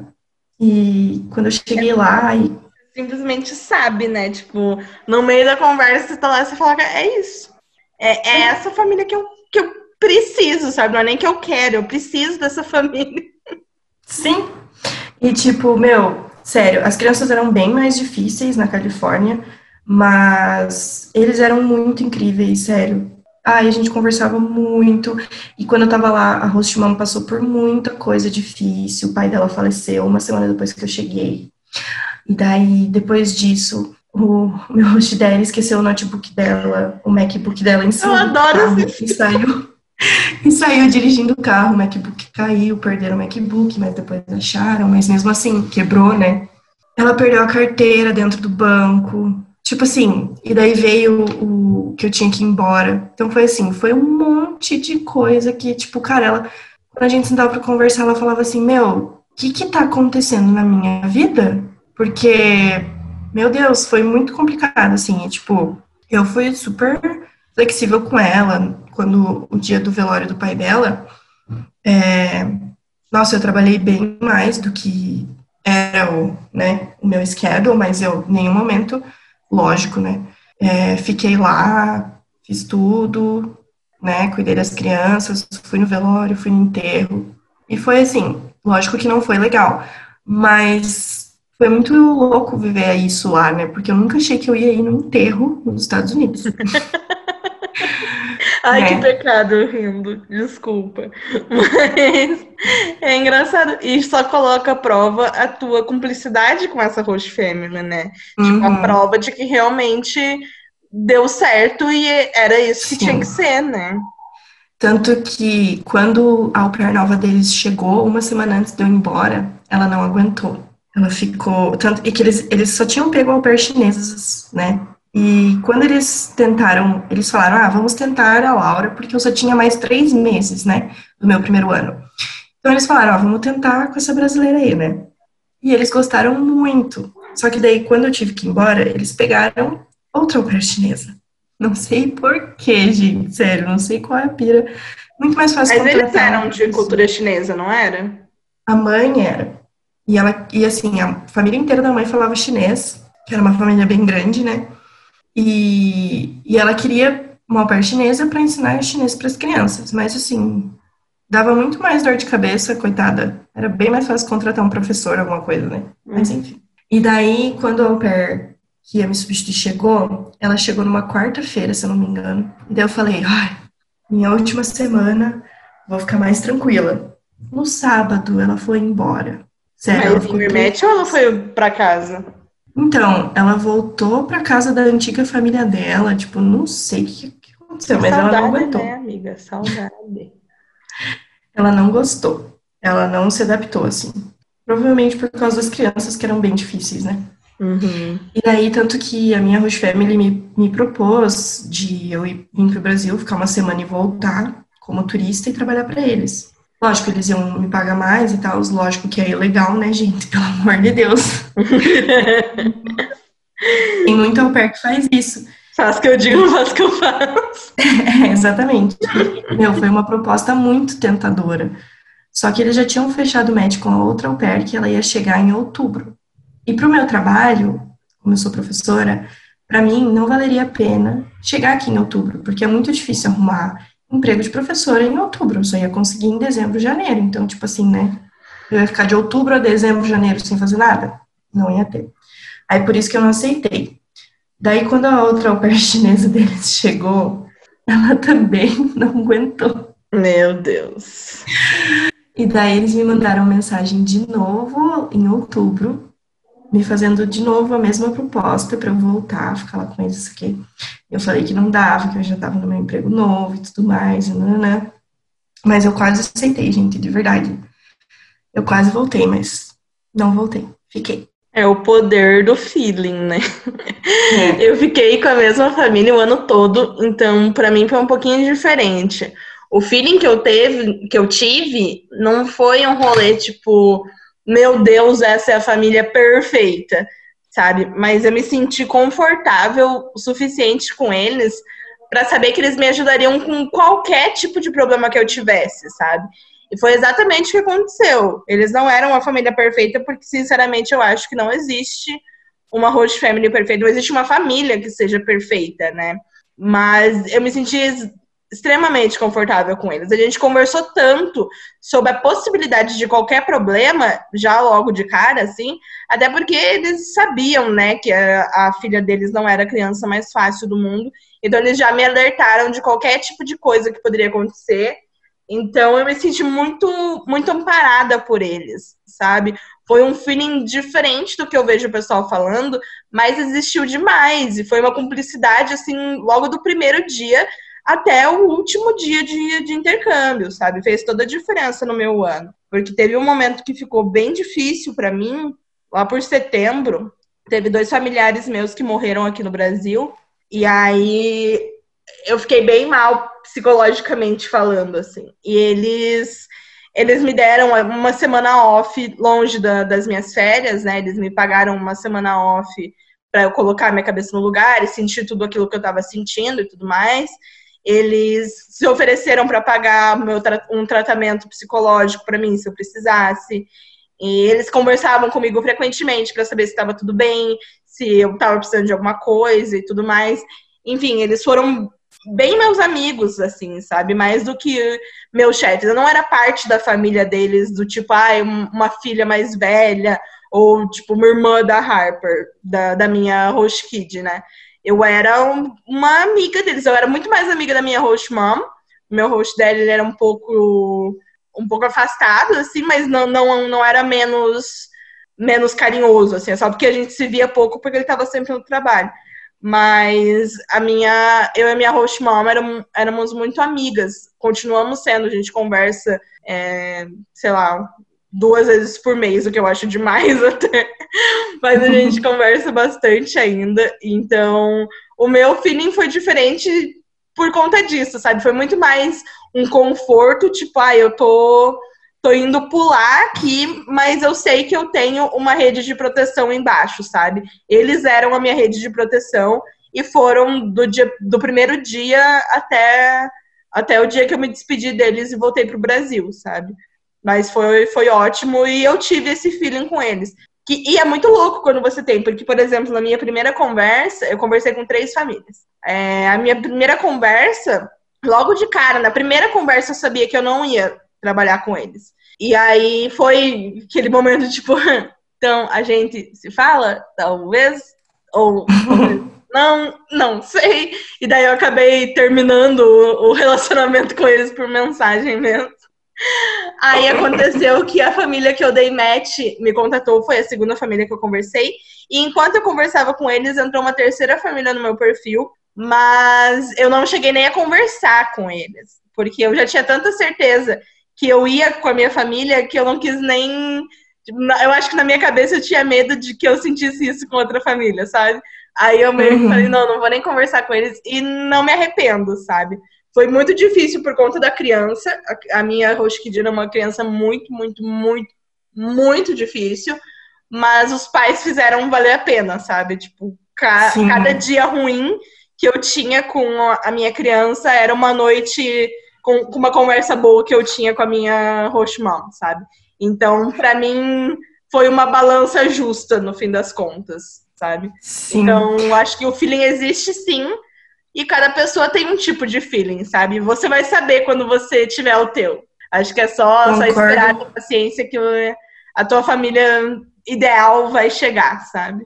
E quando eu cheguei lá e simplesmente sabe, né? Tipo, no meio da conversa, você tá lá e você fala, é isso. É, é essa família que eu, que eu preciso, sabe? Não é nem que eu quero, eu preciso dessa família. Sim. E tipo, meu, sério, as crianças eram bem mais difíceis na Califórnia, mas eles eram muito incríveis, sério. Ai, a gente conversava muito. E quando eu tava lá, a host mom passou por muita coisa difícil. O pai dela faleceu uma semana depois que eu cheguei. E daí, depois disso, o meu host dela esqueceu o notebook dela, o MacBook dela em cima. Eu adoro carro, esse... E saiu, e saiu dirigindo o carro, o MacBook caiu, perderam o MacBook, mas depois acharam, mas mesmo assim, quebrou, né? Ela perdeu a carteira dentro do banco. Tipo assim, e daí veio o, que eu tinha que ir embora. Então foi assim, foi um monte de coisa que, tipo, cara, ela, quando a gente sentava pra conversar, ela falava assim, meu, o que que tá acontecendo na minha vida? Porque, meu Deus, foi muito complicado, assim, tipo, eu fui super flexível com ela quando o dia do velório do pai dela. É, nossa, eu trabalhei bem mais do que era o, né, o meu schedule, mas eu, em nenhum momento, lógico, né, é, fiquei lá, fiz tudo, né, cuidei das crianças, fui no velório, fui no enterro, e foi assim, lógico que não foi legal, mas foi muito louco viver isso lá, né? Porque eu nunca achei que eu ia ir num enterro nos Estados Unidos. Ai, é. que pecado rindo, desculpa. Mas é engraçado. E só coloca à prova a tua cumplicidade com essa host fêmea, né? Uhum. Tipo, a uhum. prova de que realmente deu certo e era isso que Sim. tinha que ser, né? Tanto que quando a au pair nova deles chegou, uma semana antes de eu ir embora, ela não aguentou. Ela ficou. Tanto, e que eles, eles só tinham pego pé chineses, né? E quando eles tentaram, eles falaram, ah, vamos tentar a Laura, porque eu só tinha mais três meses, né, do meu primeiro ano. Então eles falaram, ó, vamos tentar com essa brasileira aí, né? E eles gostaram muito. Só que daí, quando eu tive que ir embora, eles pegaram outra au chinesa. Não sei porquê, gente, sério, não sei qual é a pira. Muito mais fácil Mas eles eram de cultura chinesa, não era? A mãe era. E ela, e assim, a família inteira da mãe falava chinês, que era uma família bem grande, né? E, e ela queria uma au pair chinesa para ensinar chinês para as crianças, mas assim, dava muito mais dor de cabeça, coitada. Era bem mais fácil contratar um professor, alguma coisa, né? Mas uhum. enfim. E daí, quando a au pair que ia me substituir chegou, ela chegou numa quarta-feira, se eu não me engano. E daí eu falei, ai, minha última semana, vou ficar mais tranquila. No sábado, ela foi embora. Sério, Mas em remédio ou ela foi para casa? Então, ela voltou para casa da antiga família dela, tipo, não sei o que, que aconteceu, mas Saudade, ela não aguentou. Né, amiga? Saudade. ela não gostou. Ela não se adaptou, assim. Provavelmente por causa das crianças que eram bem difíceis, né? Uhum. E daí, tanto que a minha host family me, me propôs de eu ir para o Brasil, ficar uma semana e voltar como turista e trabalhar para eles. Lógico, eles iam me pagar mais e tal, lógico que é ilegal, né, gente? Pelo amor de Deus. Tem muito au pair que faz isso. Faz que eu digo, faz que eu faço. É, exatamente. Meu, foi uma proposta muito tentadora. Só que eles já tinham fechado o match com a outra au pair que ela ia chegar em outubro. E para o meu trabalho, como eu sou professora, para mim não valeria a pena chegar aqui em outubro, porque é muito difícil arrumar emprego de professora em outubro, eu só ia conseguir em dezembro, janeiro. Então, tipo assim, né? Eu ia ficar de outubro a dezembro, janeiro sem fazer nada? Não ia ter. Aí por isso que eu não aceitei. Daí, quando a outra au pair chinesa deles chegou, ela também não aguentou. Meu Deus. E daí eles me mandaram mensagem de novo em outubro, me fazendo de novo a mesma proposta para eu voltar, ficar lá com eles aqui. Eu falei que não dava, que eu já estava no meu emprego novo e tudo mais, né? Mas eu quase aceitei, gente, de verdade. Eu quase voltei, mas não voltei. Fiquei. É o poder do feeling, né? É. Eu fiquei com a mesma família o ano todo, então para mim foi um pouquinho diferente. O feeling que eu teve, que eu tive, não foi um rolê tipo, meu Deus, essa é a família perfeita, sabe? Mas eu me senti confortável o suficiente com eles para saber que eles me ajudariam com qualquer tipo de problema que eu tivesse, sabe? E foi exatamente o que aconteceu. Eles não eram uma família perfeita, porque, sinceramente, eu acho que não existe uma host family perfeita, não existe uma família que seja perfeita, né? Mas eu me senti extremamente confortável com eles. A gente conversou tanto sobre a possibilidade de qualquer problema, já logo de cara, assim, até porque eles sabiam, né, que a, a filha deles não era a criança mais fácil do mundo, então eles já me alertaram de qualquer tipo de coisa que poderia acontecer então eu me senti muito, muito amparada por eles, sabe? Foi um feeling diferente do que eu vejo o pessoal falando, mas existiu demais. E foi uma cumplicidade, assim, logo do primeiro dia até o último dia de, de intercâmbio, sabe? Fez toda a diferença no meu ano. Porque teve um momento que ficou bem difícil para mim, lá por setembro. Teve dois familiares meus que morreram aqui no Brasil. E aí eu fiquei bem mal psicologicamente falando, assim. E eles eles me deram uma semana off longe da, das minhas férias, né? Eles me pagaram uma semana off para eu colocar minha cabeça no lugar e sentir tudo aquilo que eu estava sentindo e tudo mais. Eles se ofereceram para pagar meu, um tratamento psicológico para mim, se eu precisasse. E eles conversavam comigo frequentemente para saber se estava tudo bem, se eu estava precisando de alguma coisa e tudo mais. Enfim, eles foram bem meus amigos, assim, sabe? Mais do que meus chefes. Eu não era parte da família deles, do tipo, ah, uma filha mais velha, ou tipo, uma irmã da Harper, da, da minha host kid, né? Eu era um, uma amiga deles, eu era muito mais amiga da minha host mom. Meu host dela ele era um pouco um pouco afastado, assim, mas não, não, não era menos menos carinhoso, assim, só porque a gente se via pouco porque ele estava sempre no trabalho. Mas a minha, eu e a minha host mom éramos, éramos muito amigas. Continuamos sendo, a gente conversa, é, sei lá, duas vezes por mês, o que eu acho demais até. Mas a gente conversa bastante ainda. Então, o meu feeling foi diferente por conta disso, sabe? Foi muito mais um conforto, tipo, ah, eu tô tô indo pular aqui, mas eu sei que eu tenho uma rede de proteção embaixo, sabe? Eles eram a minha rede de proteção e foram do, dia, do primeiro dia até, até o dia que eu me despedi deles e voltei pro Brasil, sabe? Mas foi, foi ótimo e eu tive esse feeling com eles. Que, e é muito louco quando você tem, porque, por exemplo, na minha primeira conversa, eu conversei com três famílias. É, a minha primeira conversa, logo de cara, na primeira conversa eu sabia que eu não ia trabalhar com eles. E aí foi aquele momento, tipo, então a gente se fala, talvez, ou não, não sei. E daí eu acabei terminando o relacionamento com eles por mensagem mesmo. Aí aconteceu que a família que eu dei match me contatou, foi a segunda família que eu conversei. E enquanto eu conversava com eles, entrou uma terceira família no meu perfil, mas eu não cheguei nem a conversar com eles, porque eu já tinha tanta certeza que eu ia com a minha família que eu não quis nem. Eu acho que na minha cabeça eu tinha medo de que eu sentisse isso com outra família, sabe? Aí eu meio que uhum. falei, não, não vou nem conversar com eles e não me arrependo, sabe? Foi muito difícil por conta da criança. A minha Roskidina é uma criança muito, muito, muito, muito difícil. Mas os pais fizeram valer a pena, sabe? Tipo, ca cada dia ruim que eu tinha com a minha criança era uma noite com, com uma conversa boa que eu tinha com a minha host mom, sabe? Então, para mim, foi uma balança justa no fim das contas, sabe? Sim. Então, acho que o feeling existe sim, e cada pessoa tem um tipo de feeling, sabe? Você vai saber quando você tiver o teu. Acho que é só, só esperar com paciência que a tua família ideal vai chegar, sabe?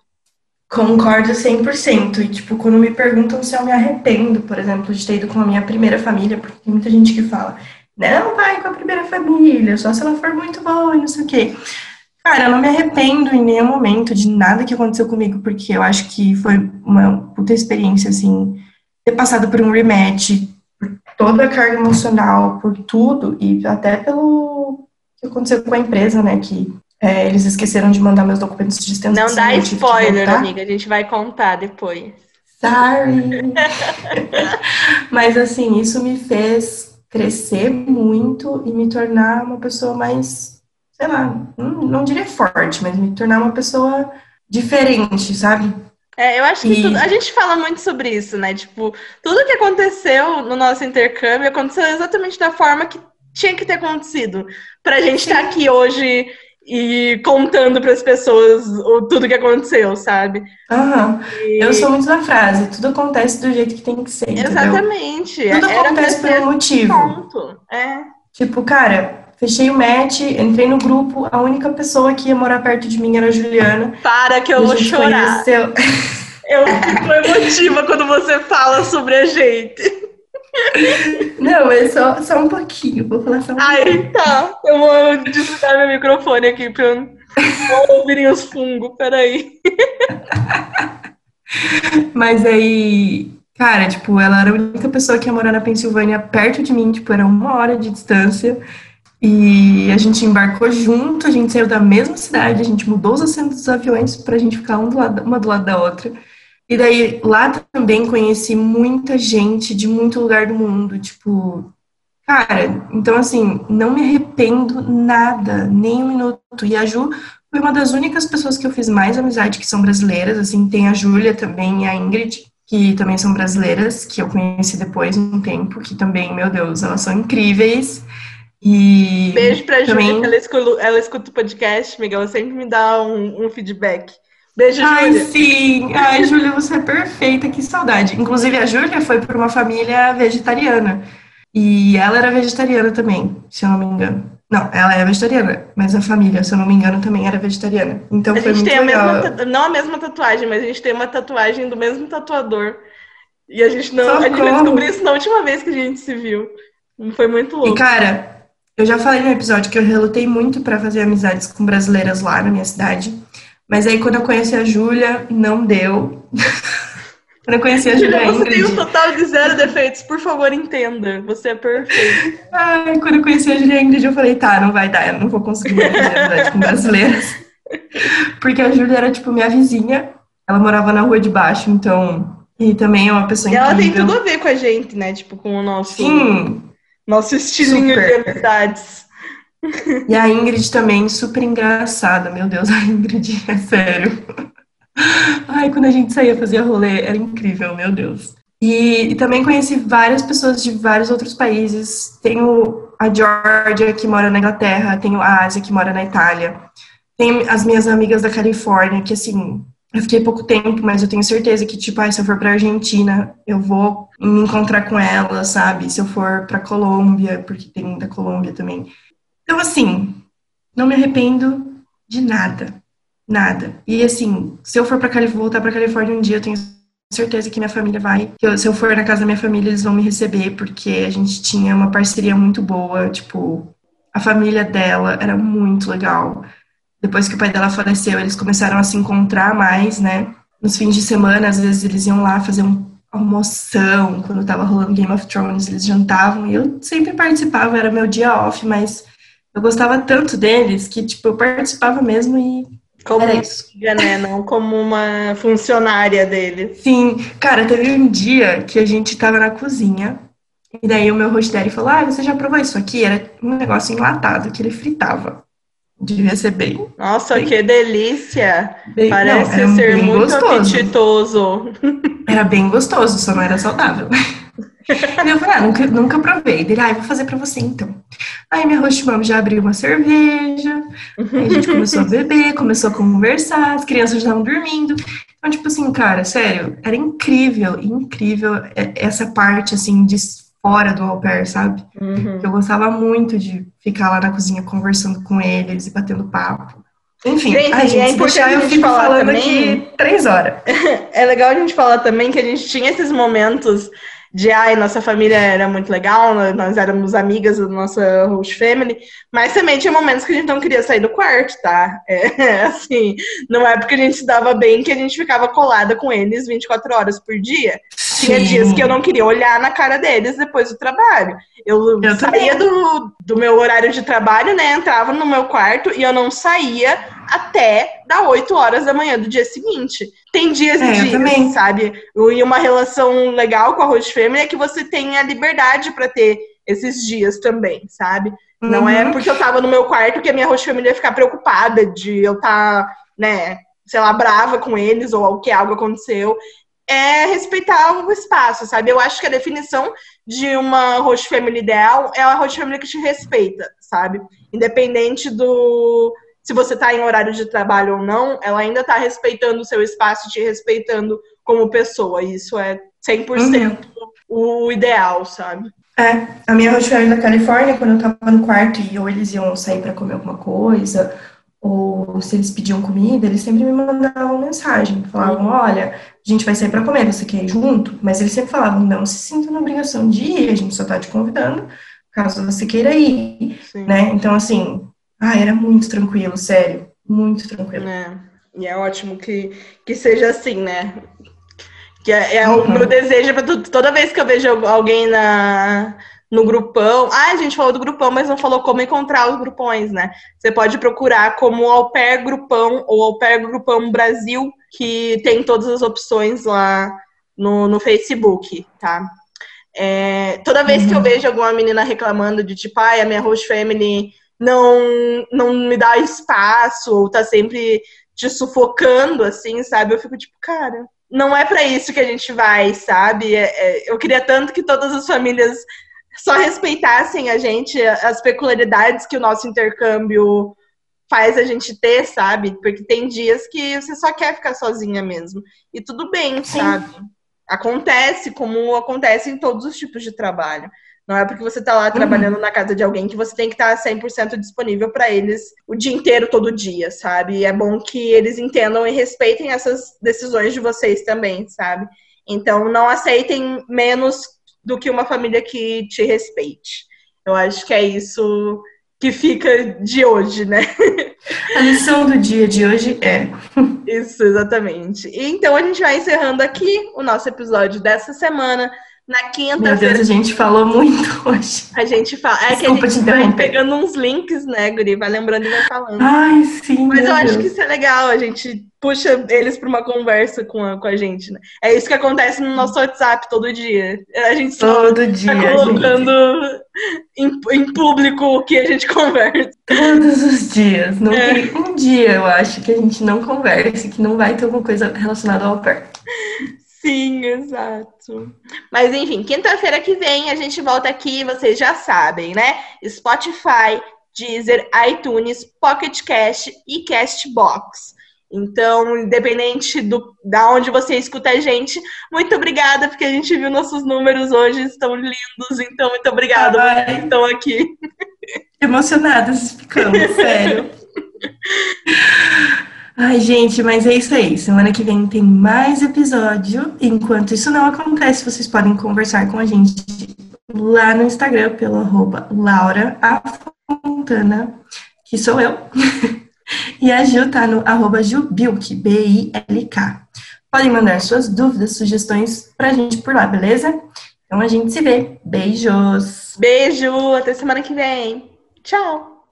Concordo 100%. E, tipo, quando me perguntam se eu me arrependo, por exemplo, de ter ido com a minha primeira família, porque tem muita gente que fala, não vai com a primeira família, só se ela for muito boa e não sei o quê. Cara, eu não me arrependo em nenhum momento de nada que aconteceu comigo, porque eu acho que foi uma puta experiência, assim, ter passado por um rematch, por toda a carga emocional, por tudo, e até pelo que aconteceu com a empresa, né, que é, eles esqueceram de mandar meus documentos de extensão. Não dá spoiler, amiga. A gente vai contar depois. Sorry. Mas assim, isso me fez crescer muito e me tornar uma pessoa mais, sei lá, não, não diria forte, mas me tornar uma pessoa diferente, sabe? É, eu acho que e... tudo, a gente fala muito sobre isso, né? Tipo, tudo que aconteceu no nosso intercâmbio aconteceu exatamente da forma que tinha que ter acontecido. Pra gente estar tá aqui hoje e contando para as pessoas o, tudo que aconteceu, sabe? Uhum. E... Eu sou muito da frase, tudo acontece do jeito que tem que ser. Exatamente. Entendeu? Tudo Era acontece por um motivo. Ponto. É. Tipo, cara, fechei o match, entrei no grupo, a única pessoa que ia morar perto de mim era a Juliana. Para que eu vou chorar. Conheceu... Eu fico emotiva quando você fala sobre a gente. Não, é só, só um pouquinho. Vou falar só um Ai, pouquinho. tá. Eu vou desligar meu microfone aqui pra não ouvirem os fungos. Peraí. Mas aí, cara, tipo, ela era a única pessoa que ia morar na Pensilvânia perto de mim, tipo, era uma hora de distância. E a gente embarcou junto, a gente saiu da mesma cidade, a gente mudou os assentos dos aviões pra gente ficar um do lado, uma do lado da outra. E daí lá também conheci muita gente de muito lugar do mundo, tipo, cara, então assim, não me arrependo nada, nem um minuto. E a Ju foi uma das únicas pessoas que eu fiz mais amizade que são brasileiras, assim, tem a Júlia também e a Ingrid, que também são brasileiras, que eu conheci depois um tempo, que também, meu Deus, elas são incríveis. E Beijo pra também... Júlia, ela escuta, ela escuta o podcast, Miguel, ela sempre me dá um, um feedback. Beijo, Ai, Júlia. sim. Ai, Júlia, você é perfeita, que saudade. Inclusive, a Júlia foi por uma família vegetariana. E ela era vegetariana também, se eu não me engano. Não, ela é vegetariana, mas a família, se eu não me engano, também era vegetariana. Então a foi muito tem legal. A mesma, não a mesma tatuagem, mas a gente tem uma tatuagem do mesmo tatuador. E a gente não. A gente vai descobrir isso na última vez que a gente se viu. Foi muito louco. E, cara, eu já falei no episódio que eu relutei muito para fazer amizades com brasileiras lá na minha cidade. Mas aí quando eu conheci a Júlia, não deu. quando eu conheci a Júlia Você tem um total de zero defeitos, por favor, entenda. Você é perfeito. Ai, quando eu conheci a Júlia Ingrid, eu falei, tá, não vai dar, eu não vou conseguir fazer amizade com brasileiras. Porque a Júlia era, tipo, minha vizinha. Ela morava na rua de baixo, então... E também é uma pessoa e incrível. ela tem tudo a ver com a gente, né? Tipo, com o nosso... Sim. Nosso estilinho Super. de amizades. E a Ingrid também, super engraçada. Meu Deus, a Ingrid, é sério. Ai, quando a gente saía fazer rolê, era incrível, meu Deus. E, e, também conheci várias pessoas de vários outros países. Tenho a Georgia, que mora na Inglaterra, tenho a Ásia, que mora na Itália. Tem as minhas amigas da Califórnia, que assim, eu fiquei pouco tempo, mas eu tenho certeza que, tipo, ah, se eu for pra Argentina, eu vou me encontrar com ela, sabe? Se eu for pra Colômbia, porque tem da Colômbia também. Então, assim, não me arrependo de nada. Nada. E, assim, se eu for para voltar para Califórnia um dia, eu tenho certeza que minha família vai. Eu, se eu for na casa da minha família, eles vão me receber, porque a gente tinha uma parceria muito boa. Tipo, a família dela era muito legal. Depois que o pai dela faleceu, eles começaram a se encontrar mais, né? Nos fins de semana, às vezes eles iam lá fazer um almoção, quando tava rolando Game of Thrones, eles jantavam e eu sempre participava, era meu dia off, mas eu gostava tanto deles que, tipo, eu participava mesmo e como era isso. Né? Não como uma funcionária dele. Sim, cara, teve um dia que a gente tava na cozinha e daí o meu rosteiro falou: Ah, você já provou isso aqui? Era um negócio enlatado que ele fritava. Devia ser bem. Nossa, bem, que delícia! Bem, Parece não, ser muito gostoso. apetitoso. Era bem gostoso, só não era saudável. eu falei, ah, nunca, nunca provei. Ele, ah, vou fazer pra você então. Aí minha host mom já abriu uma cerveja, aí a gente começou a beber, começou a conversar, as crianças estavam dormindo. Então, tipo assim, cara, sério, era incrível, incrível essa parte, assim, de fora do au pair, sabe? Uhum. Eu gostava muito de ficar lá na cozinha conversando com eles e batendo papo. Enfim, gente, ai, gente, é importante a gente falar falando também, aqui três horas. é legal a gente falar também que a gente tinha esses momentos de ai, nossa família era muito legal, nós éramos amigas da nossa host family, mas também tinha momentos que a gente não queria sair do quarto, tá? É, assim, não é porque a gente se dava bem que a gente ficava colada com eles 24 horas por dia. Sim. Tinha dias que eu não queria olhar na cara deles depois do trabalho. Eu, eu saía do, do meu horário de trabalho, né? Entrava no meu quarto e eu não saía até dar 8 horas da manhã do dia seguinte. Tem dias é, e dias, sabe? E uma relação legal com a host family é que você tem a liberdade para ter esses dias também, sabe? Uhum. Não é uhum. porque eu tava no meu quarto que a minha host family ia ficar preocupada de eu estar, tá, né, sei lá, brava com eles ou que algo aconteceu. É respeitar o espaço, sabe? Eu acho que a definição de uma host family ideal é a host family que te respeita, sabe? Independente do se você está em horário de trabalho ou não, ela ainda está respeitando o seu espaço, te respeitando como pessoa. Isso é 100% uhum. o ideal, sabe? É, a minha rotina da Califórnia, quando eu tava no quarto e ou eles iam sair para comer alguma coisa, ou se eles pediam comida, eles sempre me mandavam mensagem, falavam, olha, a gente vai sair para comer, você quer ir junto? Mas eles sempre falavam, não se sinta na obrigação de ir, a gente só tá te convidando, caso você queira ir, Sim. né? Então, assim, ah, era muito tranquilo, sério. Muito tranquilo. É. E é ótimo que, que seja assim, né? Que é, é uhum. o meu desejo para toda vez que eu vejo alguém na, no grupão. Ah, a gente falou do grupão, mas não falou como encontrar os grupões, né? Você pode procurar como Au Pair Grupão ou Au Pair Grupão Brasil, que tem todas as opções lá no, no Facebook, tá? É, toda vez uhum. que eu uhum. vejo alguma menina reclamando de tipo, ai, a minha host family não, não me dá espaço, ou tá sempre te sufocando, assim, sabe? Eu fico tipo, cara, não é para isso que a gente vai, sabe? É, é, eu queria tanto que todas as famílias só respeitassem a gente, as peculiaridades que o nosso intercâmbio faz a gente ter, sabe? Porque tem dias que você só quer ficar sozinha mesmo. E tudo bem, Sim. sabe? Acontece como acontece em todos os tipos de trabalho. Não é porque você está lá uhum. trabalhando uhum. na casa de alguém que você tem que estar tá 100% disponível para eles o dia inteiro, todo dia, sabe? E é bom que eles entendam e respeitem essas decisões de vocês também, sabe? Então, não aceitem menos do que uma família que te respeite. Eu acho que é isso que fica de hoje, né? A lição do dia de hoje é. Isso, exatamente. Então a gente vai encerrando aqui o nosso episódio dessa semana. Na quinta-feira. Meu Deus, a gente falou muito hoje. A gente fala. É Desculpa que a gente vai pegando uns links, né, Guri? Vai lembrando e vai falando. Ai, sim. Mas eu acho que isso é legal, a gente puxa eles para uma conversa com a, com a gente, né? É isso que acontece no nosso WhatsApp todo dia. A gente todo tá dia, colocando em, em, público o que a gente conversa. Todos os dias. Não é. tem um dia, eu acho, que a gente não converse, que não vai ter alguma coisa relacionada ao pé. Sim, exato. Mas enfim, quinta-feira que vem a gente volta aqui, vocês já sabem, né? Spotify, Deezer, iTunes, Pocket Cast e Castbox. Então, independente do, da onde você escuta a gente, muito obrigada, porque a gente viu nossos números hoje, estão lindos, então muito obrigada Ai, por estão aqui. Emocionadas ficamos, sério. Ai, gente, mas é isso aí. Semana que vem tem mais episódio. Enquanto isso não acontece, vocês podem conversar com a gente lá no Instagram pelo arroba Laura Afontana, que sou eu. e a Ju tá no arroba Jubilk, B-I-L-K. Podem mandar suas dúvidas, sugestões pra gente por lá, beleza? Então a gente se vê. Beijos! Beijo! Até semana que vem! Tchau!